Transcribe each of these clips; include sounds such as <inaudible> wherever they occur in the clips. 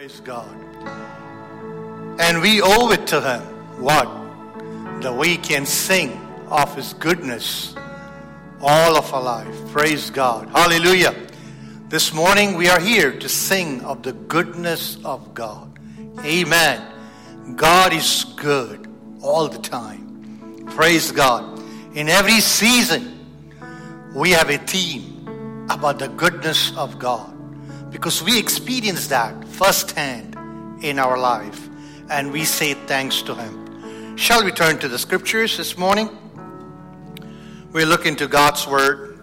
Praise God. And we owe it to Him. What? That we can sing of His goodness all of our life. Praise God. Hallelujah. This morning we are here to sing of the goodness of God. Amen. God is good all the time. Praise God. In every season, we have a theme about the goodness of God because we experience that firsthand in our life and we say thanks to Him. Shall we turn to the scriptures this morning? We look into God's Word.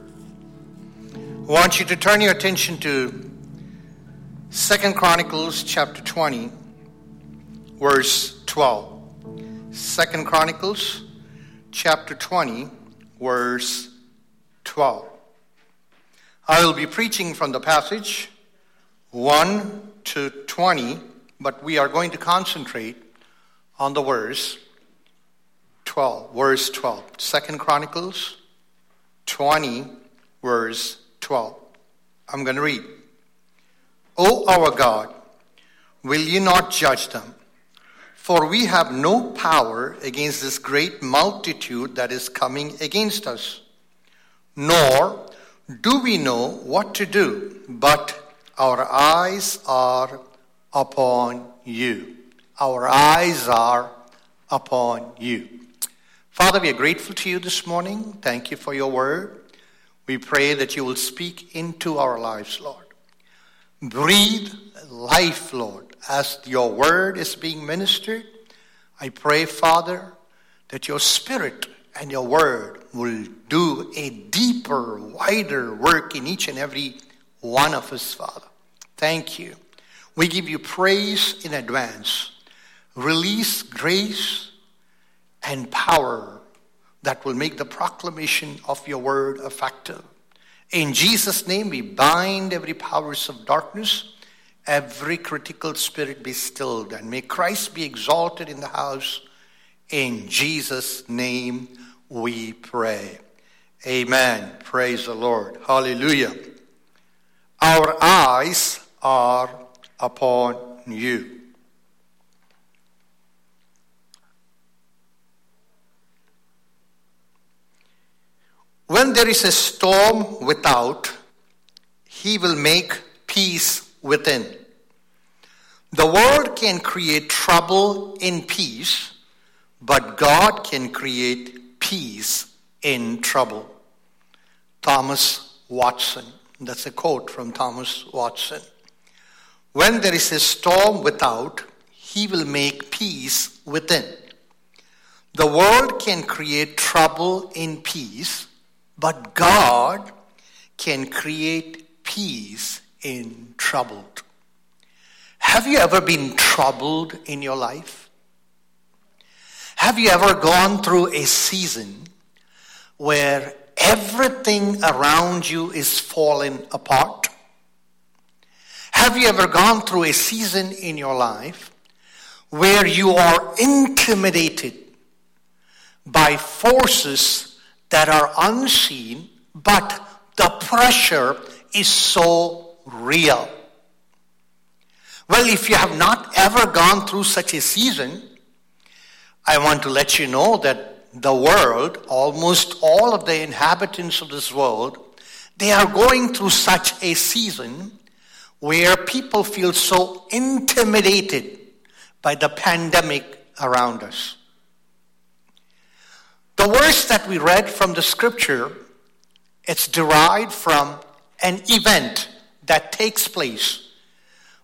I want you to turn your attention to Second Chronicles chapter 20, verse 12. Second Chronicles chapter 20, verse 12. I will be preaching from the passage 1 to 20, but we are going to concentrate on the verse 12. Verse 12. Second Chronicles 20, verse 12. I'm going to read. O our God, will you not judge them? For we have no power against this great multitude that is coming against us, nor do we know what to do, but our eyes are upon you. Our eyes are upon you. Father, we are grateful to you this morning. Thank you for your word. We pray that you will speak into our lives, Lord. Breathe life, Lord, as your word is being ministered. I pray, Father, that your spirit and your word will do a deeper, wider work in each and every one of us, Father. Thank you. We give you praise in advance. Release grace and power that will make the proclamation of your word effective. In Jesus' name, we bind every powers of darkness, every critical spirit be stilled, and may Christ be exalted in the house. In Jesus' name we pray. Amen. Praise the Lord. Hallelujah. Our eyes are upon you. When there is a storm without, he will make peace within. The world can create trouble in peace, but God can create peace in trouble. Thomas Watson. That's a quote from Thomas Watson. When there is a storm without, he will make peace within. The world can create trouble in peace, but God can create peace in troubled. Have you ever been troubled in your life? Have you ever gone through a season where everything around you is falling apart? Have you ever gone through a season in your life where you are intimidated by forces that are unseen, but the pressure is so real? Well, if you have not ever gone through such a season, I want to let you know that the world, almost all of the inhabitants of this world, they are going through such a season where people feel so intimidated by the pandemic around us. The verse that we read from the scripture, it's derived from an event that takes place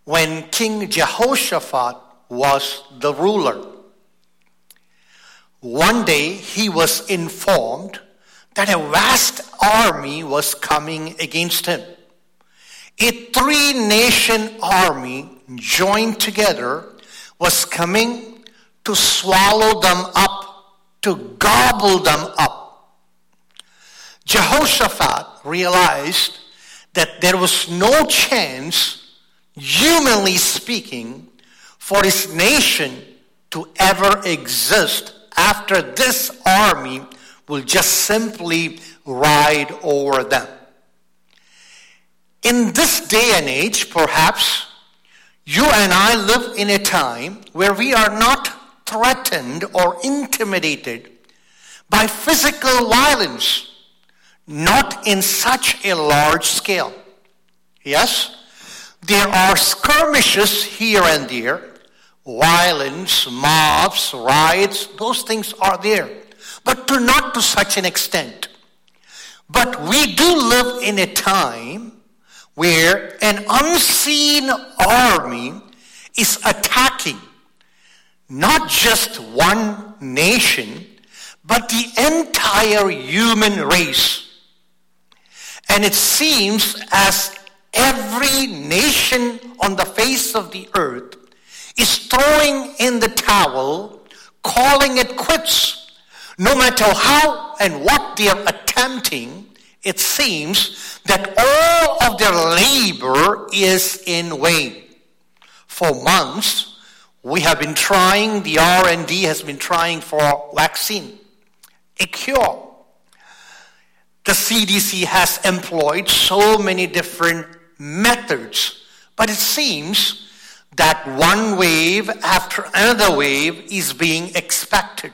when King Jehoshaphat was the ruler. One day he was informed that a vast army was coming against him. A three nation army joined together was coming to swallow them up, to gobble them up. Jehoshaphat realized that there was no chance, humanly speaking, for his nation to ever exist after this army will just simply ride over them. In this day and age, perhaps You and I live in a time where we are not threatened or intimidated by physical violence, not in such a large scale. Yes, there are skirmishes here and there, violence, mobs, riots, those things are there, but to not to such an extent. But we do live in a time where an unseen army is attacking not just one nation, but the entire human race. And it seems as every nation on the face of the earth is throwing in the towel, calling it quits. No matter how and what they are attempting, it seems that all of their labor is in vain. For months, we have been trying, the R&D has been trying for vaccine, a cure. The CDC has employed so many different methods, but it seems that one wave after another wave is being expected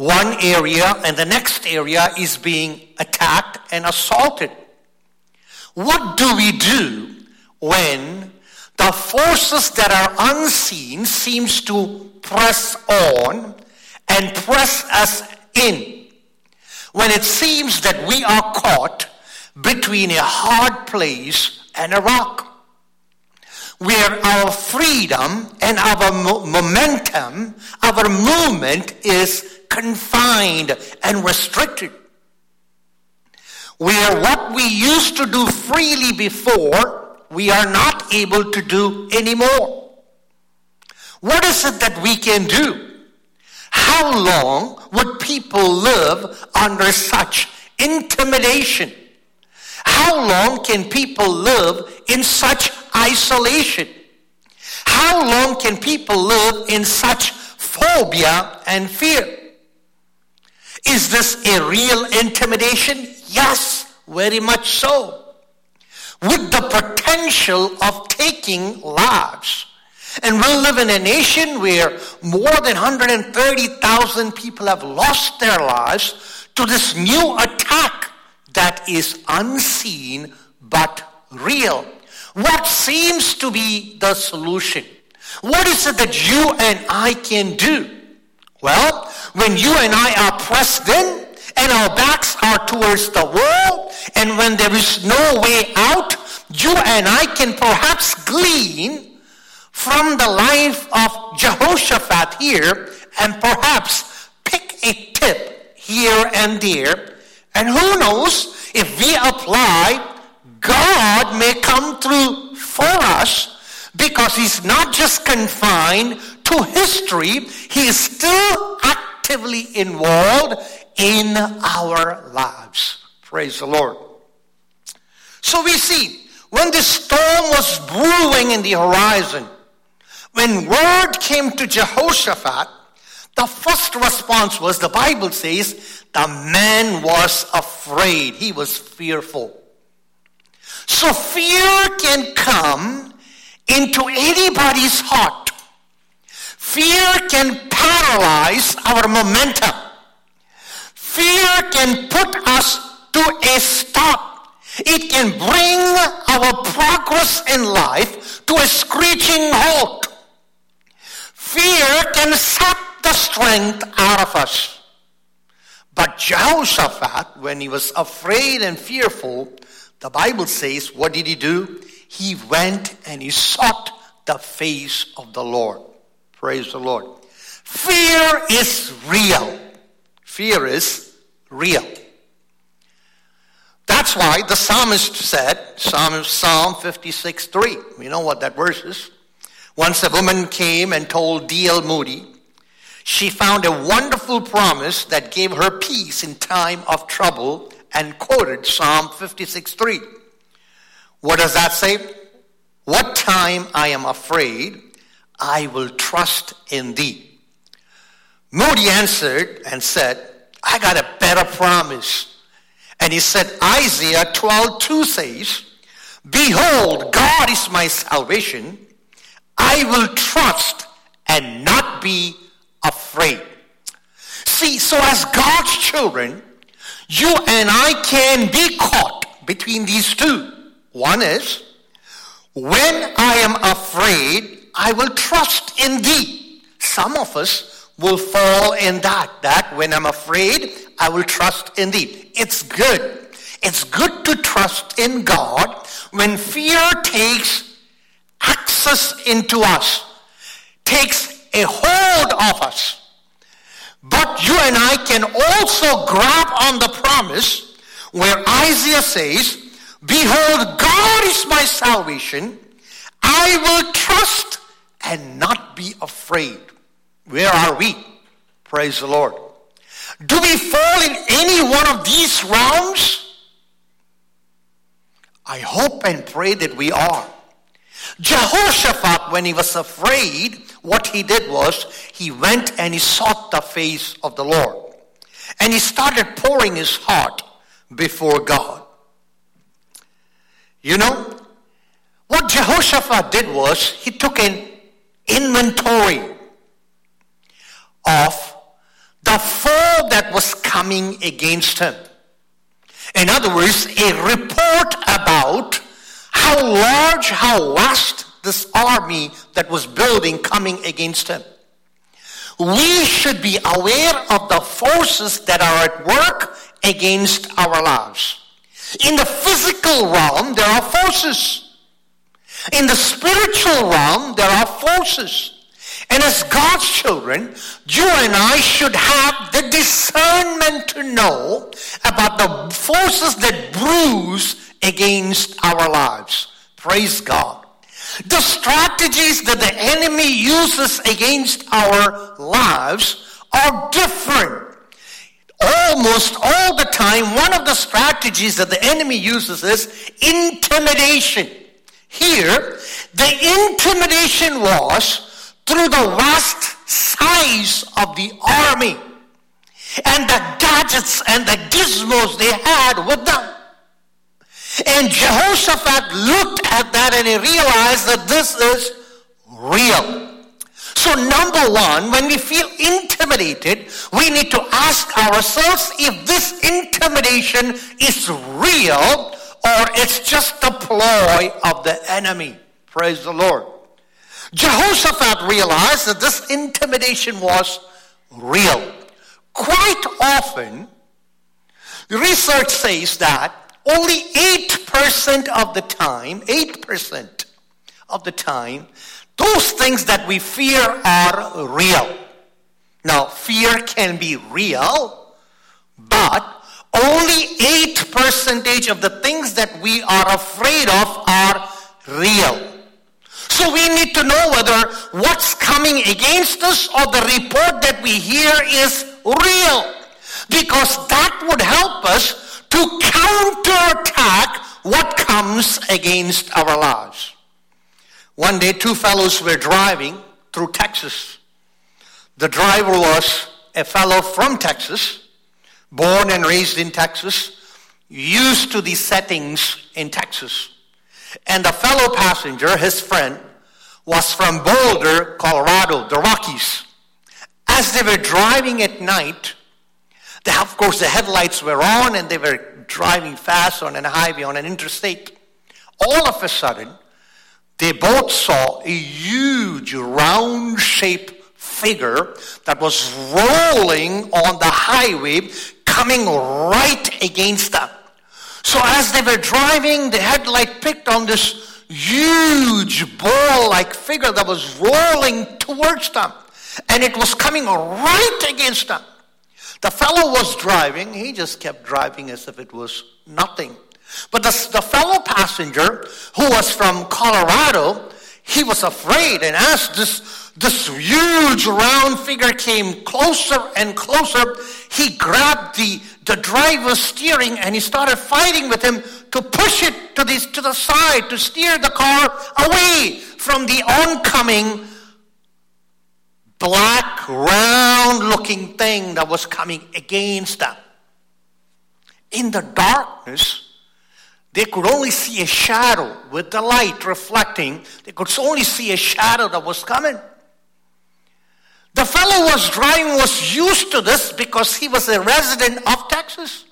one area and the next area is being attacked and assaulted. What do we do when the forces that are unseen seems to press on and press us in? When it seems that we are caught between a hard place and a rock where our freedom and our mo- momentum, our movement is confined and restricted. Where what we used to do freely before, we are not able to do anymore. What is it that we can do? How long would people live under such intimidation? How long can people live in such isolation? How long can people live in such phobia and fear? Is this a real intimidation? Yes, very much so. With the potential of taking lives. And we live in a nation where more than 130,000 people have lost their lives to this new attack that is unseen but real. What seems to be the solution? What is it that you and I can do? Well, when you and I are pressed in and our backs are towards the wall, and when there is no way out, you and I can perhaps glean from the life of Jehoshaphat here and perhaps pick a tip here and there. And who knows, if we apply, God may come through for us because he's not just confined to history, he is still actively involved in our lives. Praise the Lord. So we see when the storm was brewing in the horizon, when word came to Jehoshaphat, the first response was the Bible says the man was afraid. He was fearful. So fear can come into anybody's heart. Fear can paralyze our momentum. Fear can put us to a stop. It can bring our progress in life to a screeching halt. Fear can sap the strength out of us. But Jehoshaphat, when he was afraid and fearful, the Bible says, what did he do? He went and he sought the face of the Lord. Praise the Lord. Fear is real. Fear is real. That's why the psalmist said, Psalm, Psalm 56 3. We know what that verse is. Once a woman came and told D.L. Moody she found a wonderful promise that gave her peace in time of trouble and quoted Psalm 56 3. What does that say? What time I am afraid, I will trust in thee. Moody answered and said, I got a better promise. And he said, Isaiah 12 2 says, Behold, God is my salvation. I will trust and not be afraid. See, so as God's children, you and I can be caught between these two. One is, when I am afraid, I will trust in thee. Some of us will fall in that, that when I'm afraid, I will trust in thee. It's good. It's good to trust in God when fear takes access into us, takes a hold of us. But you and I can also grab on the promise where Isaiah says, Behold, God is my salvation. I will trust and not be afraid. Where are we? Praise the Lord. Do we fall in any one of these realms? I hope and pray that we are. Jehoshaphat, when he was afraid, what he did was he went and he sought the face of the Lord. And he started pouring his heart before God. You know, what Jehoshaphat did was he took an inventory of the foe that was coming against him. In other words, a report about how large, how vast this army that was building coming against him. We should be aware of the forces that are at work against our lives. In the physical realm, there are forces. In the spiritual realm, there are forces. And as God's children, you and I should have the discernment to know about the forces that bruise against our lives. Praise God. The strategies that the enemy uses against our lives are different. Almost all the time, one of the strategies that the enemy uses is intimidation. Here, the intimidation was through the vast size of the army and the gadgets and the gizmos they had with them. And Jehoshaphat looked at that and he realized that this is real. So, number one, when we feel intimidated, we need to ask ourselves if this intimidation is real or it's just a ploy of the enemy. Praise the Lord. Jehoshaphat realized that this intimidation was real. Quite often, research says that only 8% of the time, 8% of the time, those things that we fear are real. Now, fear can be real, but only 8% of the things that we are afraid of are real. So we need to know whether what's coming against us or the report that we hear is real. Because that would help us to counterattack what comes against our lives. One day, two fellows were driving through Texas. The driver was a fellow from Texas, born and raised in Texas, used to the settings in Texas. And the fellow passenger, his friend, was from Boulder, Colorado, the Rockies. As they were driving at night, of course, the headlights were on and they were driving fast on a highway, on an interstate. All of a sudden, they both saw a huge round shaped figure that was rolling on the highway coming right against them. So as they were driving, the headlight picked on this huge ball-like figure that was rolling towards them. And it was coming right against them. The fellow was driving. He just kept driving as if it was nothing. But the, the fellow passenger who was from Colorado, he was afraid. And as this, this huge round figure came closer and closer, he grabbed the, the driver's steering and he started fighting with him to push it to, this, to the side, to steer the car away from the oncoming black, round looking thing that was coming against them. In the darkness, they could only see a shadow with the light reflecting. They could only see a shadow that was coming. The fellow was driving was used to this because he was a resident of Texas.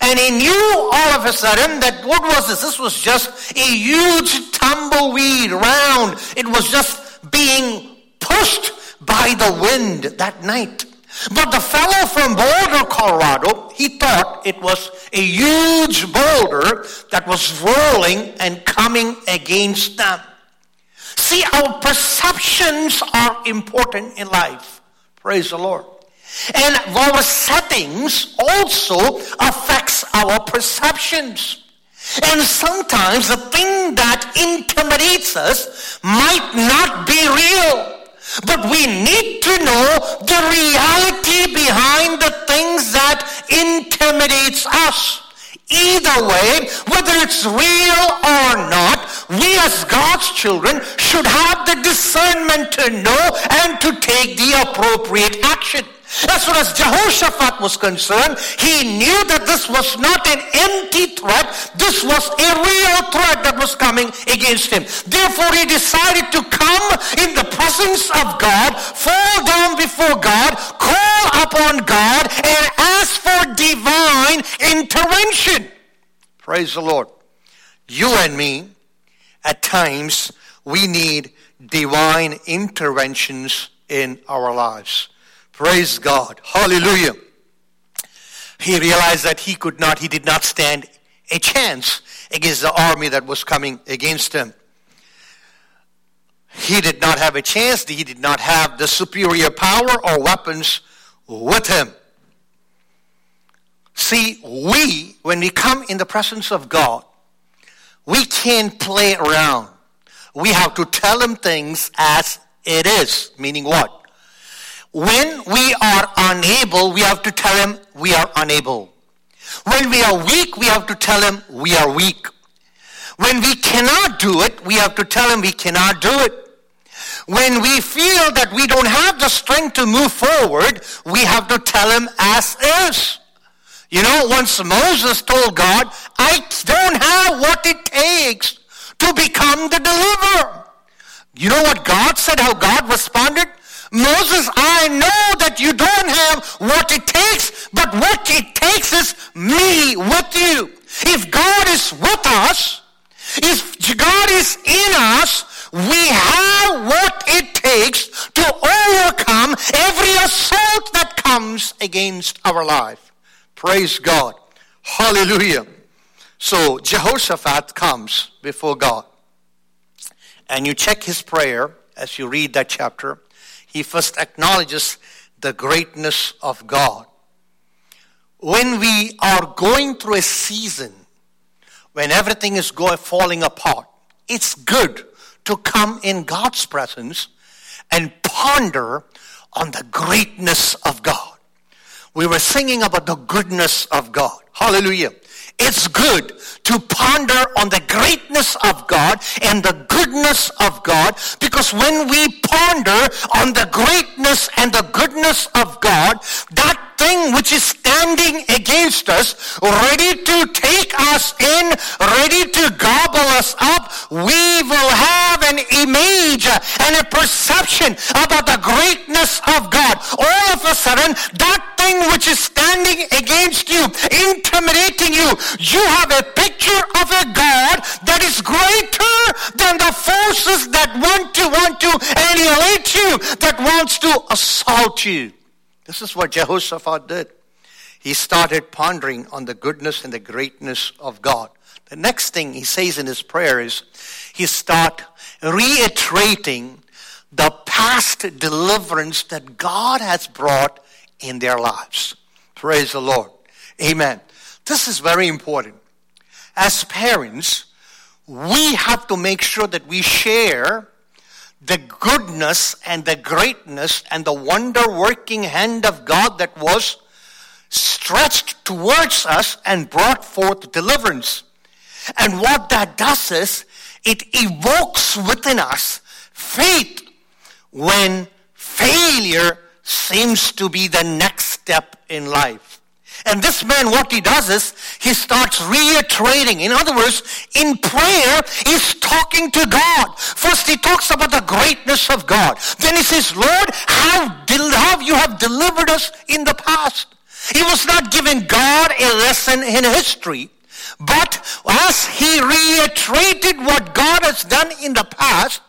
And he knew all of a sudden that what was this? This was just a huge tumbleweed round. It was just being pushed by the wind that night. But the fellow from Boulder, Colorado, he thought it was a huge boulder that was rolling and coming against them. See, our perceptions are important in life. Praise the Lord. And our settings also affects our perceptions. And sometimes the thing that intimidates us might not be real. But we need to know the reality behind the things that intimidates us. Either way, whether it's real or not, we as God's children should have the discernment to know and to take the appropriate action. As far as Jehoshaphat was concerned, he knew that this was not an empty threat. This was a real threat that was coming against him. Therefore, he decided to come in the presence of God, fall down before God, call upon God, and ask for divine intervention. Praise the Lord. You and me, at times, we need divine interventions in our lives. Praise God. Hallelujah. He realized that he could not, he did not stand a chance against the army that was coming against him. He did not have a chance. He did not have the superior power or weapons with him. See, we, when we come in the presence of God, we can't play around. We have to tell him things as it is. Meaning what? When we are unable, we have to tell him we are unable. When we are weak, we have to tell him we are weak. When we cannot do it, we have to tell him we cannot do it. When we feel that we don't have the strength to move forward, we have to tell him as is. You know, once Moses told God, I don't have what it takes to become the deliverer. You know what God said, how God responded? Moses, I know that you don't have what it takes, but what it takes is me with you. If God is with us, if God is in us, we have what it takes to overcome every assault that comes against our life. Praise God. Hallelujah. So Jehoshaphat comes before God. And you check his prayer as you read that chapter he first acknowledges the greatness of God. When we are going through a season when everything is going falling apart, it's good to come in God's presence and ponder on the greatness of God. We were singing about the goodness of God. Hallelujah. It's good to ponder on the greatness of God and the goodness of God because when we ponder on the greatness and the goodness of God, that thing which is standing against us, ready to take us in, ready to gobble us up, we will have an image and a perception about the greatness of God. All of a sudden, that thing which is standing against you, intimidating you, you have a picture of a God that is greater than the forces that want to want to annihilate you, that wants to assault you. This is what Jehoshaphat did. He started pondering on the goodness and the greatness of God. The next thing he says in his prayer is he start reiterating the past deliverance that God has brought in their lives. Praise the Lord. Amen. This is very important. As parents, we have to make sure that we share the goodness and the greatness and the wonder working hand of God that was stretched towards us and brought forth deliverance. And what that does is it evokes within us faith when failure seems to be the next step in life. And this man, what he does is, he starts reiterating. In other words, in prayer, he's talking to God. First, he talks about the greatness of God. Then he says, Lord, how, how you have delivered us in the past. He was not giving God a lesson in history. But as he reiterated what God has done in the past,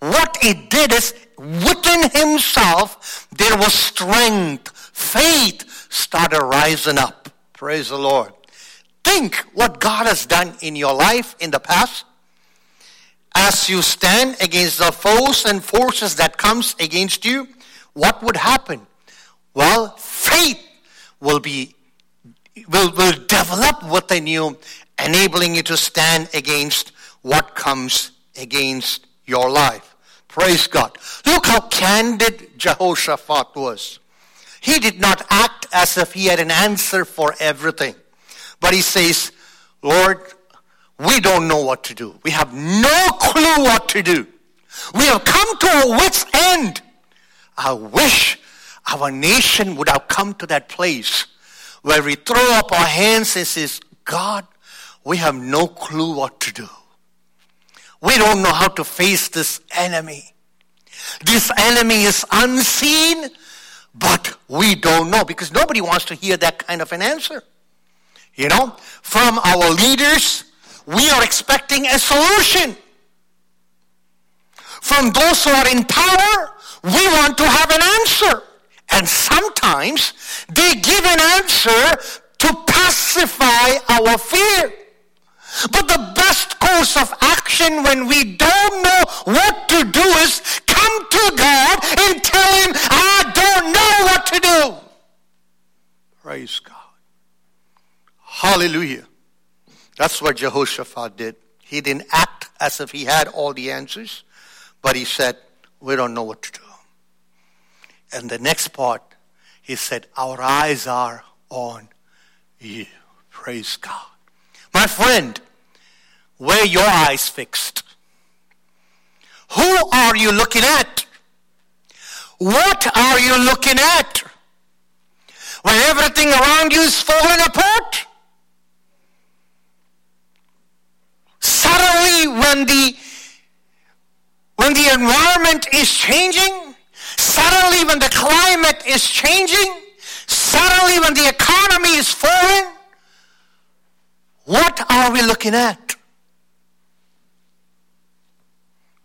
what he did is within himself there was strength, faith started rising up. Praise the Lord. Think what God has done in your life in the past. As you stand against the foes and forces that comes against you, what would happen? Well, faith will be will, will develop within you, enabling you to stand against what comes against your life. Praise God. Look how candid Jehoshaphat was. He did not act as if he had an answer for everything. But he says, Lord, we don't know what to do. We have no clue what to do. We have come to a wit's end. I wish our nation would have come to that place where we throw up our hands and says, God, we have no clue what to do. We don't know how to face this enemy. This enemy is unseen, but we don't know because nobody wants to hear that kind of an answer. You know, from our leaders, we are expecting a solution. From those who are in power, we want to have an answer. And sometimes they give an answer to pacify our fear. But the best course of action when we don't know what to do is come to God and tell Him, I don't know what to do. Praise God. Hallelujah. That's what Jehoshaphat did. He didn't act as if he had all the answers, but he said, We don't know what to do. And the next part, he said, Our eyes are on you. Praise God. My friend, where your eyes fixed? Who are you looking at? What are you looking at? When everything around you is falling apart? Suddenly when the when the environment is changing, suddenly when the climate is changing, suddenly when the economy is falling, what are we looking at?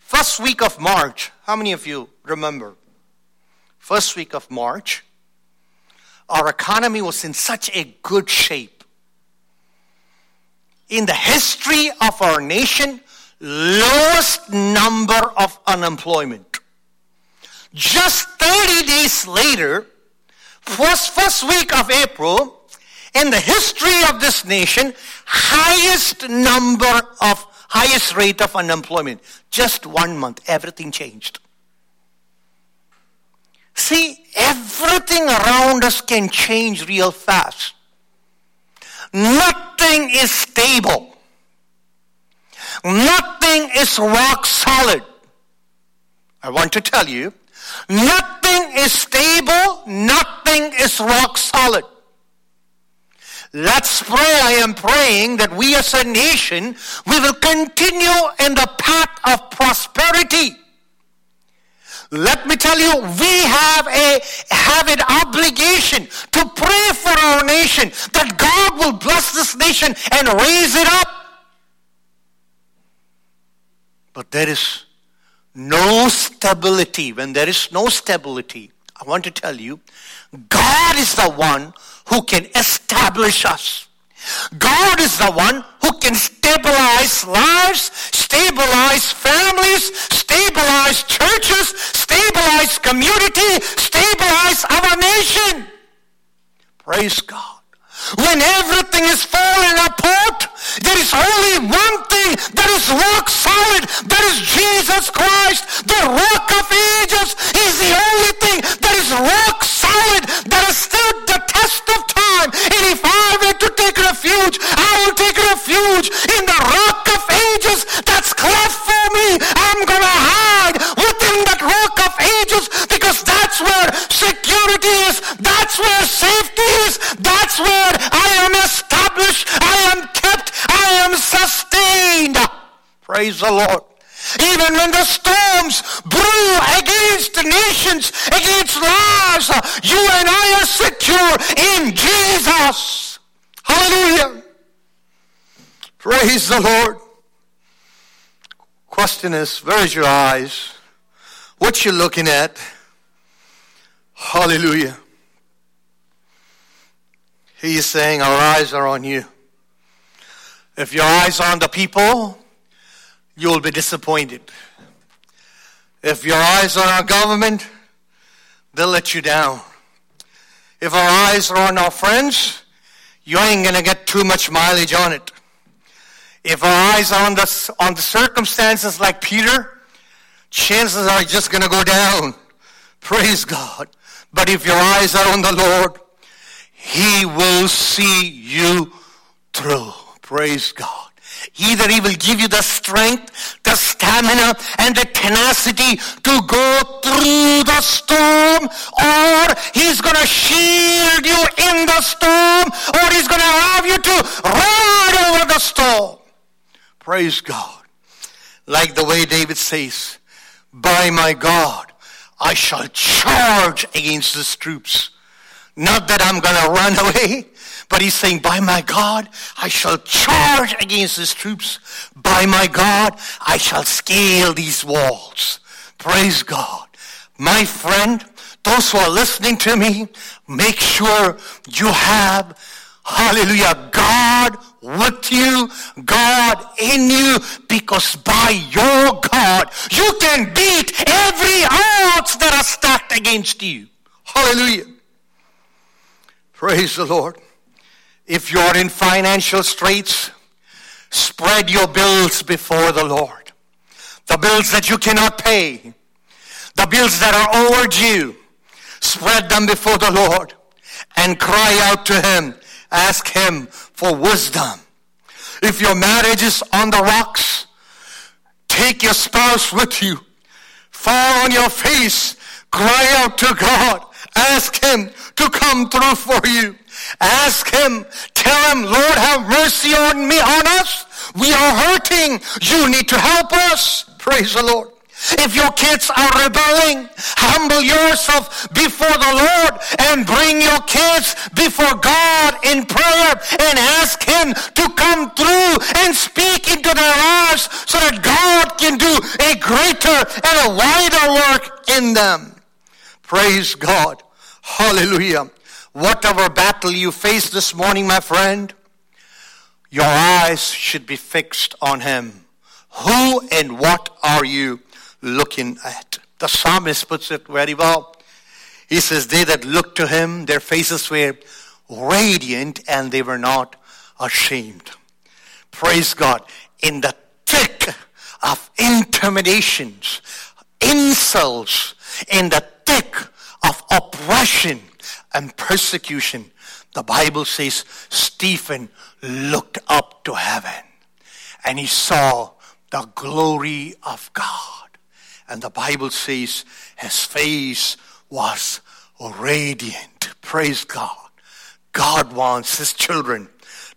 First week of March, how many of you remember? First week of March, our economy was in such a good shape. In the history of our nation, lowest number of unemployment. Just 30 days later, first, first week of April, in the history of this nation, highest number of highest rate of unemployment. Just one month, everything changed. See, everything around us can change real fast. Nothing is stable. Nothing is rock solid. I want to tell you, nothing is stable, nothing is rock solid. Let's pray. I am praying that we as a nation, we will continue in the path of prosperity. Let me tell you, we have a have an obligation to pray for our nation that God will bless this nation and raise it up. But there is no stability. When there is no stability, I want to tell you, God is the one who can establish us. God is the one who can stabilize lives, stabilize families, stabilize churches, stabilize community, stabilize our nation. Praise God. When everything is falling apart, there is only one thing that is rock solid. That is Jesus Christ, the rock of ages. He's the only thing that is rock solid, that has stood the test of time. And if I were to take refuge, I will take refuge in the rock of ages that's cleft for me. I'm going to hide within that rock of ages because that's where security security is. That's where safety is. That's where I am established. I am kept. I am sustained. Praise the Lord. Even when the storms brew against nations, against lives, you and I are secure in Jesus. Hallelujah. Praise the Lord. Question is, where is your eyes? What you looking at? Hallelujah. He is saying, Our eyes are on you. If your eyes are on the people, you will be disappointed. If your eyes are on our government, they'll let you down. If our eyes are on our friends, you ain't going to get too much mileage on it. If our eyes are on the, on the circumstances like Peter, chances are just going to go down. Praise God. But if your eyes are on the Lord, He will see you through. Praise God. Either he will give you the strength, the stamina, and the tenacity to go through the storm, or he's going to shield you in the storm, or he's going to have you to ride over the storm. Praise God. Like the way David says, by my God, I shall charge against his troops. Not that I'm going to run <laughs> away, but he's saying, by my God, I shall charge against his troops. By my God, I shall scale these walls. Praise God. My friend, those who are listening to me, make sure you have, hallelujah, God with you, God in you, because by your God, you can beat every odds that are stacked against you. Hallelujah. Praise the Lord. If you're in financial straits, spread your bills before the Lord. The bills that you cannot pay, the bills that are overdue, spread them before the Lord and cry out to Him. Ask Him for wisdom. If your marriage is on the rocks, take your spouse with you. Fall on your face. Cry out to God. Ask Him to come through for you. Ask Him. Tell Him, Lord, have mercy on me, on us. We are hurting. You need to help us. Praise the Lord. If your kids are rebelling, humble yourself before the Lord and bring your kids before God in prayer and ask Him to come through and speak into their lives so that God can do a greater and a wider work in them. Praise God. Hallelujah. Whatever battle you face this morning, my friend, your eyes should be fixed on Him. Who and what are you looking at? The psalmist puts it very well. He says, They that looked to Him, their faces were radiant and they were not ashamed. Praise God. In the thick of intimidations, insults, in the thick of oppression, and persecution, the Bible says Stephen looked up to heaven and he saw the glory of God. And the Bible says his face was radiant. Praise God. God wants his children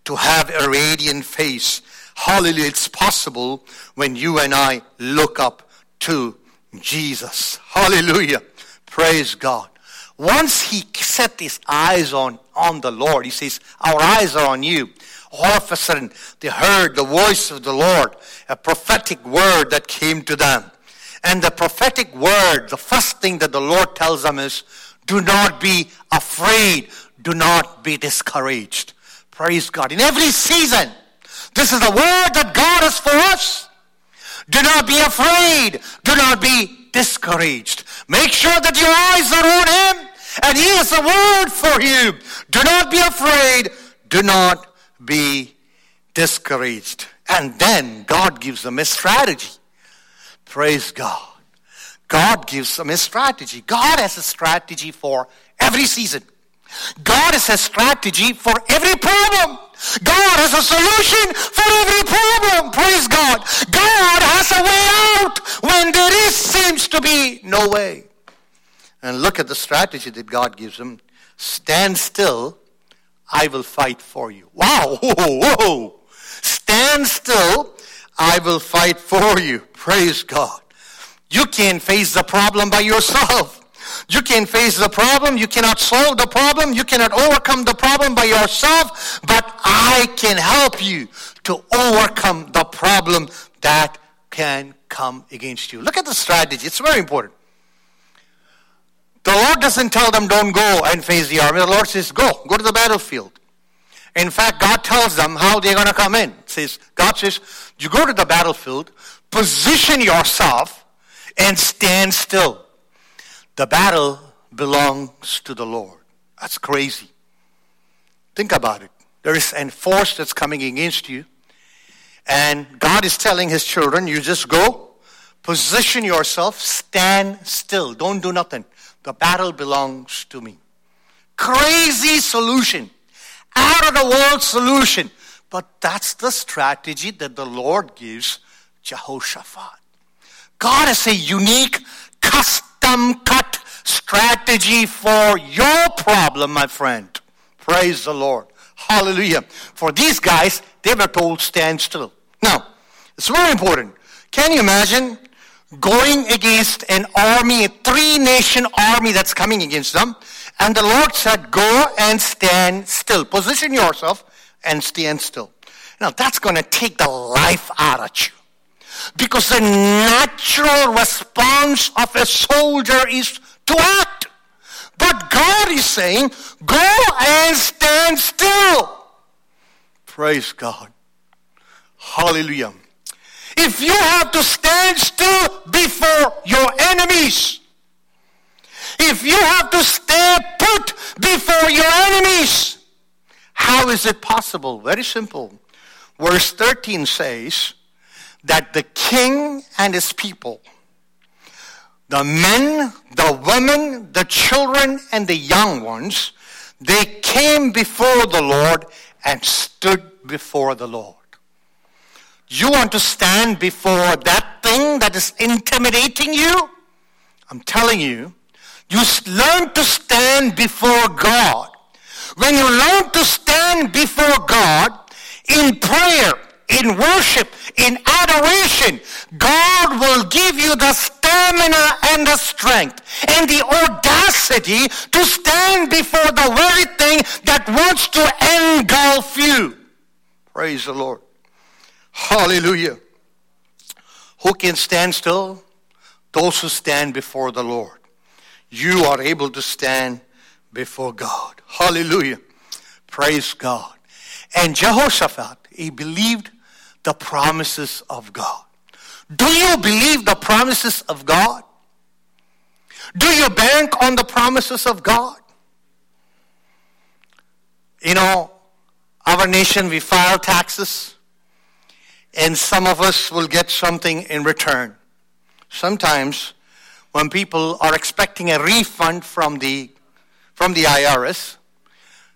to have a radiant face. Hallelujah. It's possible when you and I look up to Jesus. Hallelujah. Praise God. Once he set his eyes on, on the Lord, he says, Our eyes are on you. All of a sudden, they heard the voice of the Lord, a prophetic word that came to them. And the prophetic word, the first thing that the Lord tells them is, Do not be afraid. Do not be discouraged. Praise God. In every season, this is the word that God has for us. Do not be afraid. Do not be discouraged. Make sure that your eyes are on Him and he has a word for you. Do not be afraid. Do not be discouraged. And then God gives them a strategy. Praise God. God gives them a strategy. God has a strategy for every season. God has a strategy for every problem. God has a solution for every problem. Praise God. God has a way out when there is seems to be no way. And look at the strategy that God gives them. Stand still, I will fight for you. Wow, whoa, <laughs> whoa. Stand still, I will fight for you. Praise God. You can't face the problem by yourself. You can't face the problem. You cannot solve the problem. You cannot overcome the problem by yourself. But I can help you to overcome the problem that can come against you. Look at the strategy. It's very important. The Lord doesn't tell them, don't go and face the army. The Lord says, go, go to the battlefield. In fact, God tells them how they're going to come in. says, God says, you go to the battlefield, position yourself, and stand still. The battle belongs to the Lord. That's crazy. Think about it. There is a force that's coming against you, and God is telling his children, you just go, position yourself, stand still, don't do nothing. The battle belongs to me. Crazy solution. Out of the world solution. But that's the strategy that the Lord gives Jehoshaphat. God has a unique, custom cut strategy for your problem, my friend. Praise the Lord. Hallelujah. For these guys, they were told stand still. Now, it's very important. Can you imagine going against an army, a three nation army that's coming against them. And the Lord said, Go and stand still. Position yourself and stand still. Now that's going to take the life out of you. Because the natural response of a soldier is to act. But God is saying, Go and stand still. Praise God. Hallelujah if you have to stand still before your enemies, if you have to stay put before your enemies, how is it possible? Very simple. Verse 13 says that the king and his people, the men, the women, the children, and the young ones, they came before the Lord and stood before the Lord. You want to stand before that thing that is intimidating you? I'm telling you, you learn to stand before God. When you learn to stand before God in prayer, in worship, in adoration, God will give you the stamina and the strength and the audacity to stand before the very thing that wants to engulf you. Praise the Lord. Hallelujah. Who can stand still? Those who stand before the Lord. You are able to stand before God. Hallelujah. Praise God. And Jehoshaphat, he believed the promises of God. Do you believe the promises of God? Do you bank on the promises of God? You know, our nation, we file taxes and some of us will get something in return. Sometimes, when people are expecting a refund from the, from the IRS,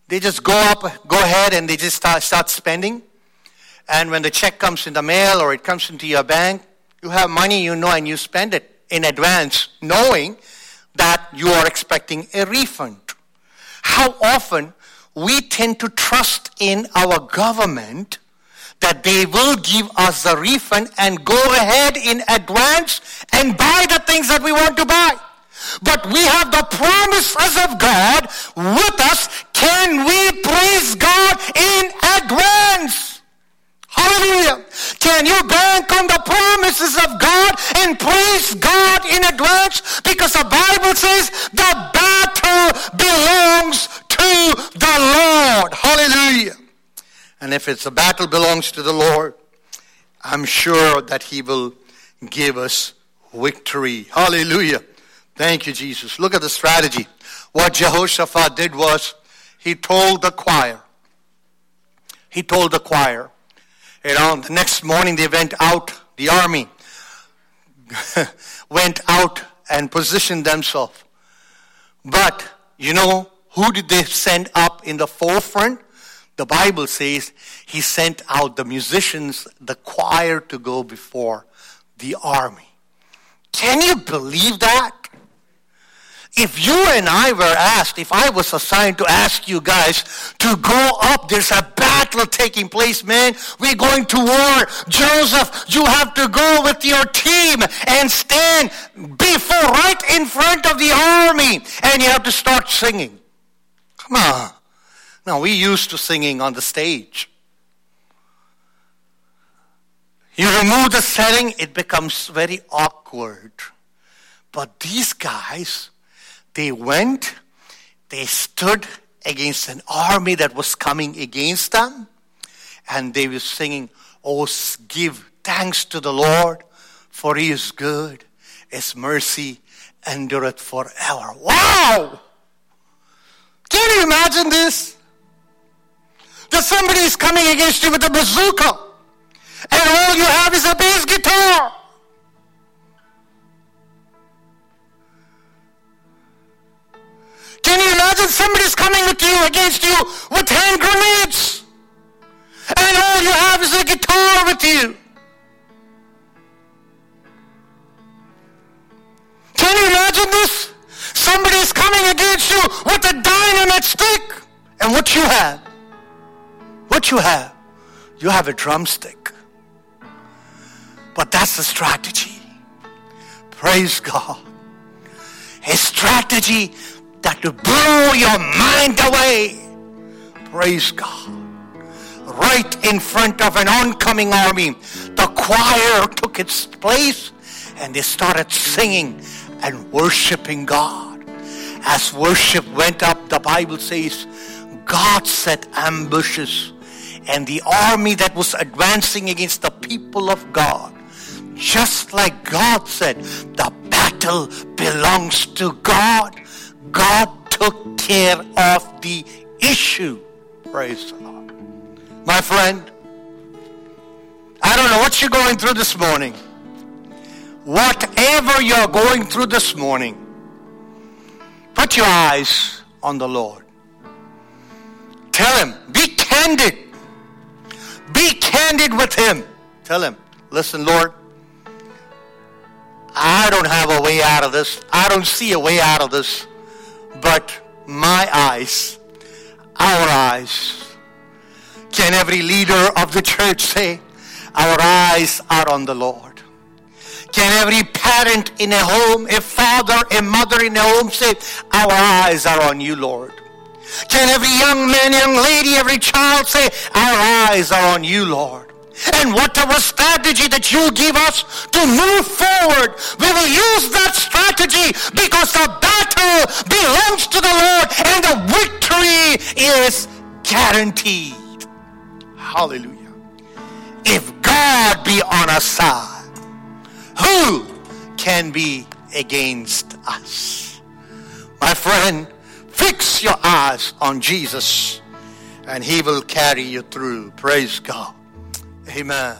they just go up, go ahead, and they just start, start spending. And when the check comes in the mail or it comes into your bank, you have money you know and you spend it in advance, knowing that you are expecting a refund. How often we tend to trust in our government that they will give us the refund and go ahead in advance and buy the things that we want to buy. But we have the promises of God with us. Can we praise God in advance? Hallelujah. Can you bank on the promises of God and praise God in advance? Because the Bible says the battle belongs to the Lord. Hallelujah. And if it's a battle belongs to the Lord, I'm sure that He will give us victory. Hallelujah. Thank you, Jesus. Look at the strategy. What Jehoshaphat did was he told the choir, he told the choir, you know, the next morning they went out, the army <laughs> went out and positioned themselves. But, you know, who did they send up in the forefront? The Bible says he sent out the musicians, the choir to go before the army. Can you believe that? if you and I were asked, if I was assigned to ask you guys to go up, there's a battle taking place, man. We're going to war. Joseph, you have to go with your team and stand before, right in front of the army. And you have to start singing. Come on. Now, we used to singing on the stage. You remove the setting, it becomes very awkward. But these guys, they went, they stood against an army that was coming against them, and they were singing, Oh, give thanks to the Lord, for he is good, his mercy endureth forever. Wow! Can you imagine this? That somebody is coming against you with a bazooka, and all you have is a bass guitar. Can you imagine somebody's coming with you against you with hand grenades? And all you have is a guitar with you. Can you imagine this? Somebody's coming against you with a dynamite stick. And what you have? What you have? You have a drumstick. But that's the strategy. Praise God. A strategy that to blow your mind away. Praise God. Right in front of an oncoming army, the choir took its place and they started singing and worshiping God. As worship went up, the Bible says, God set ambushes and the army that was advancing against the people of God, just like God said, the battle belongs to God. God took care of the issue. Praise the Lord. My friend, I don't know what you're going through this morning. Whatever you're going through this morning, put your eyes on the Lord. Tell him, be candid. Be candid with him. Tell him, listen, Lord, I don't have a way out of this. I don't see a way out of this but my eyes, our eyes. Can every leader of the church say, Our eyes are on the Lord? Can every parent in a home, a father, a mother in a home say, Our eyes are on you, Lord? Can every young man, young lady, every child say, Our eyes are on you, Lord? And whatever strategy that you give us to move forward, we will use that strategy because the battle belongs to the Lord and the victory is guaranteed. Hallelujah. If God be on our side, who can be against us? My friend, fix your eyes on Jesus and he will carry you through. Praise God. Amen.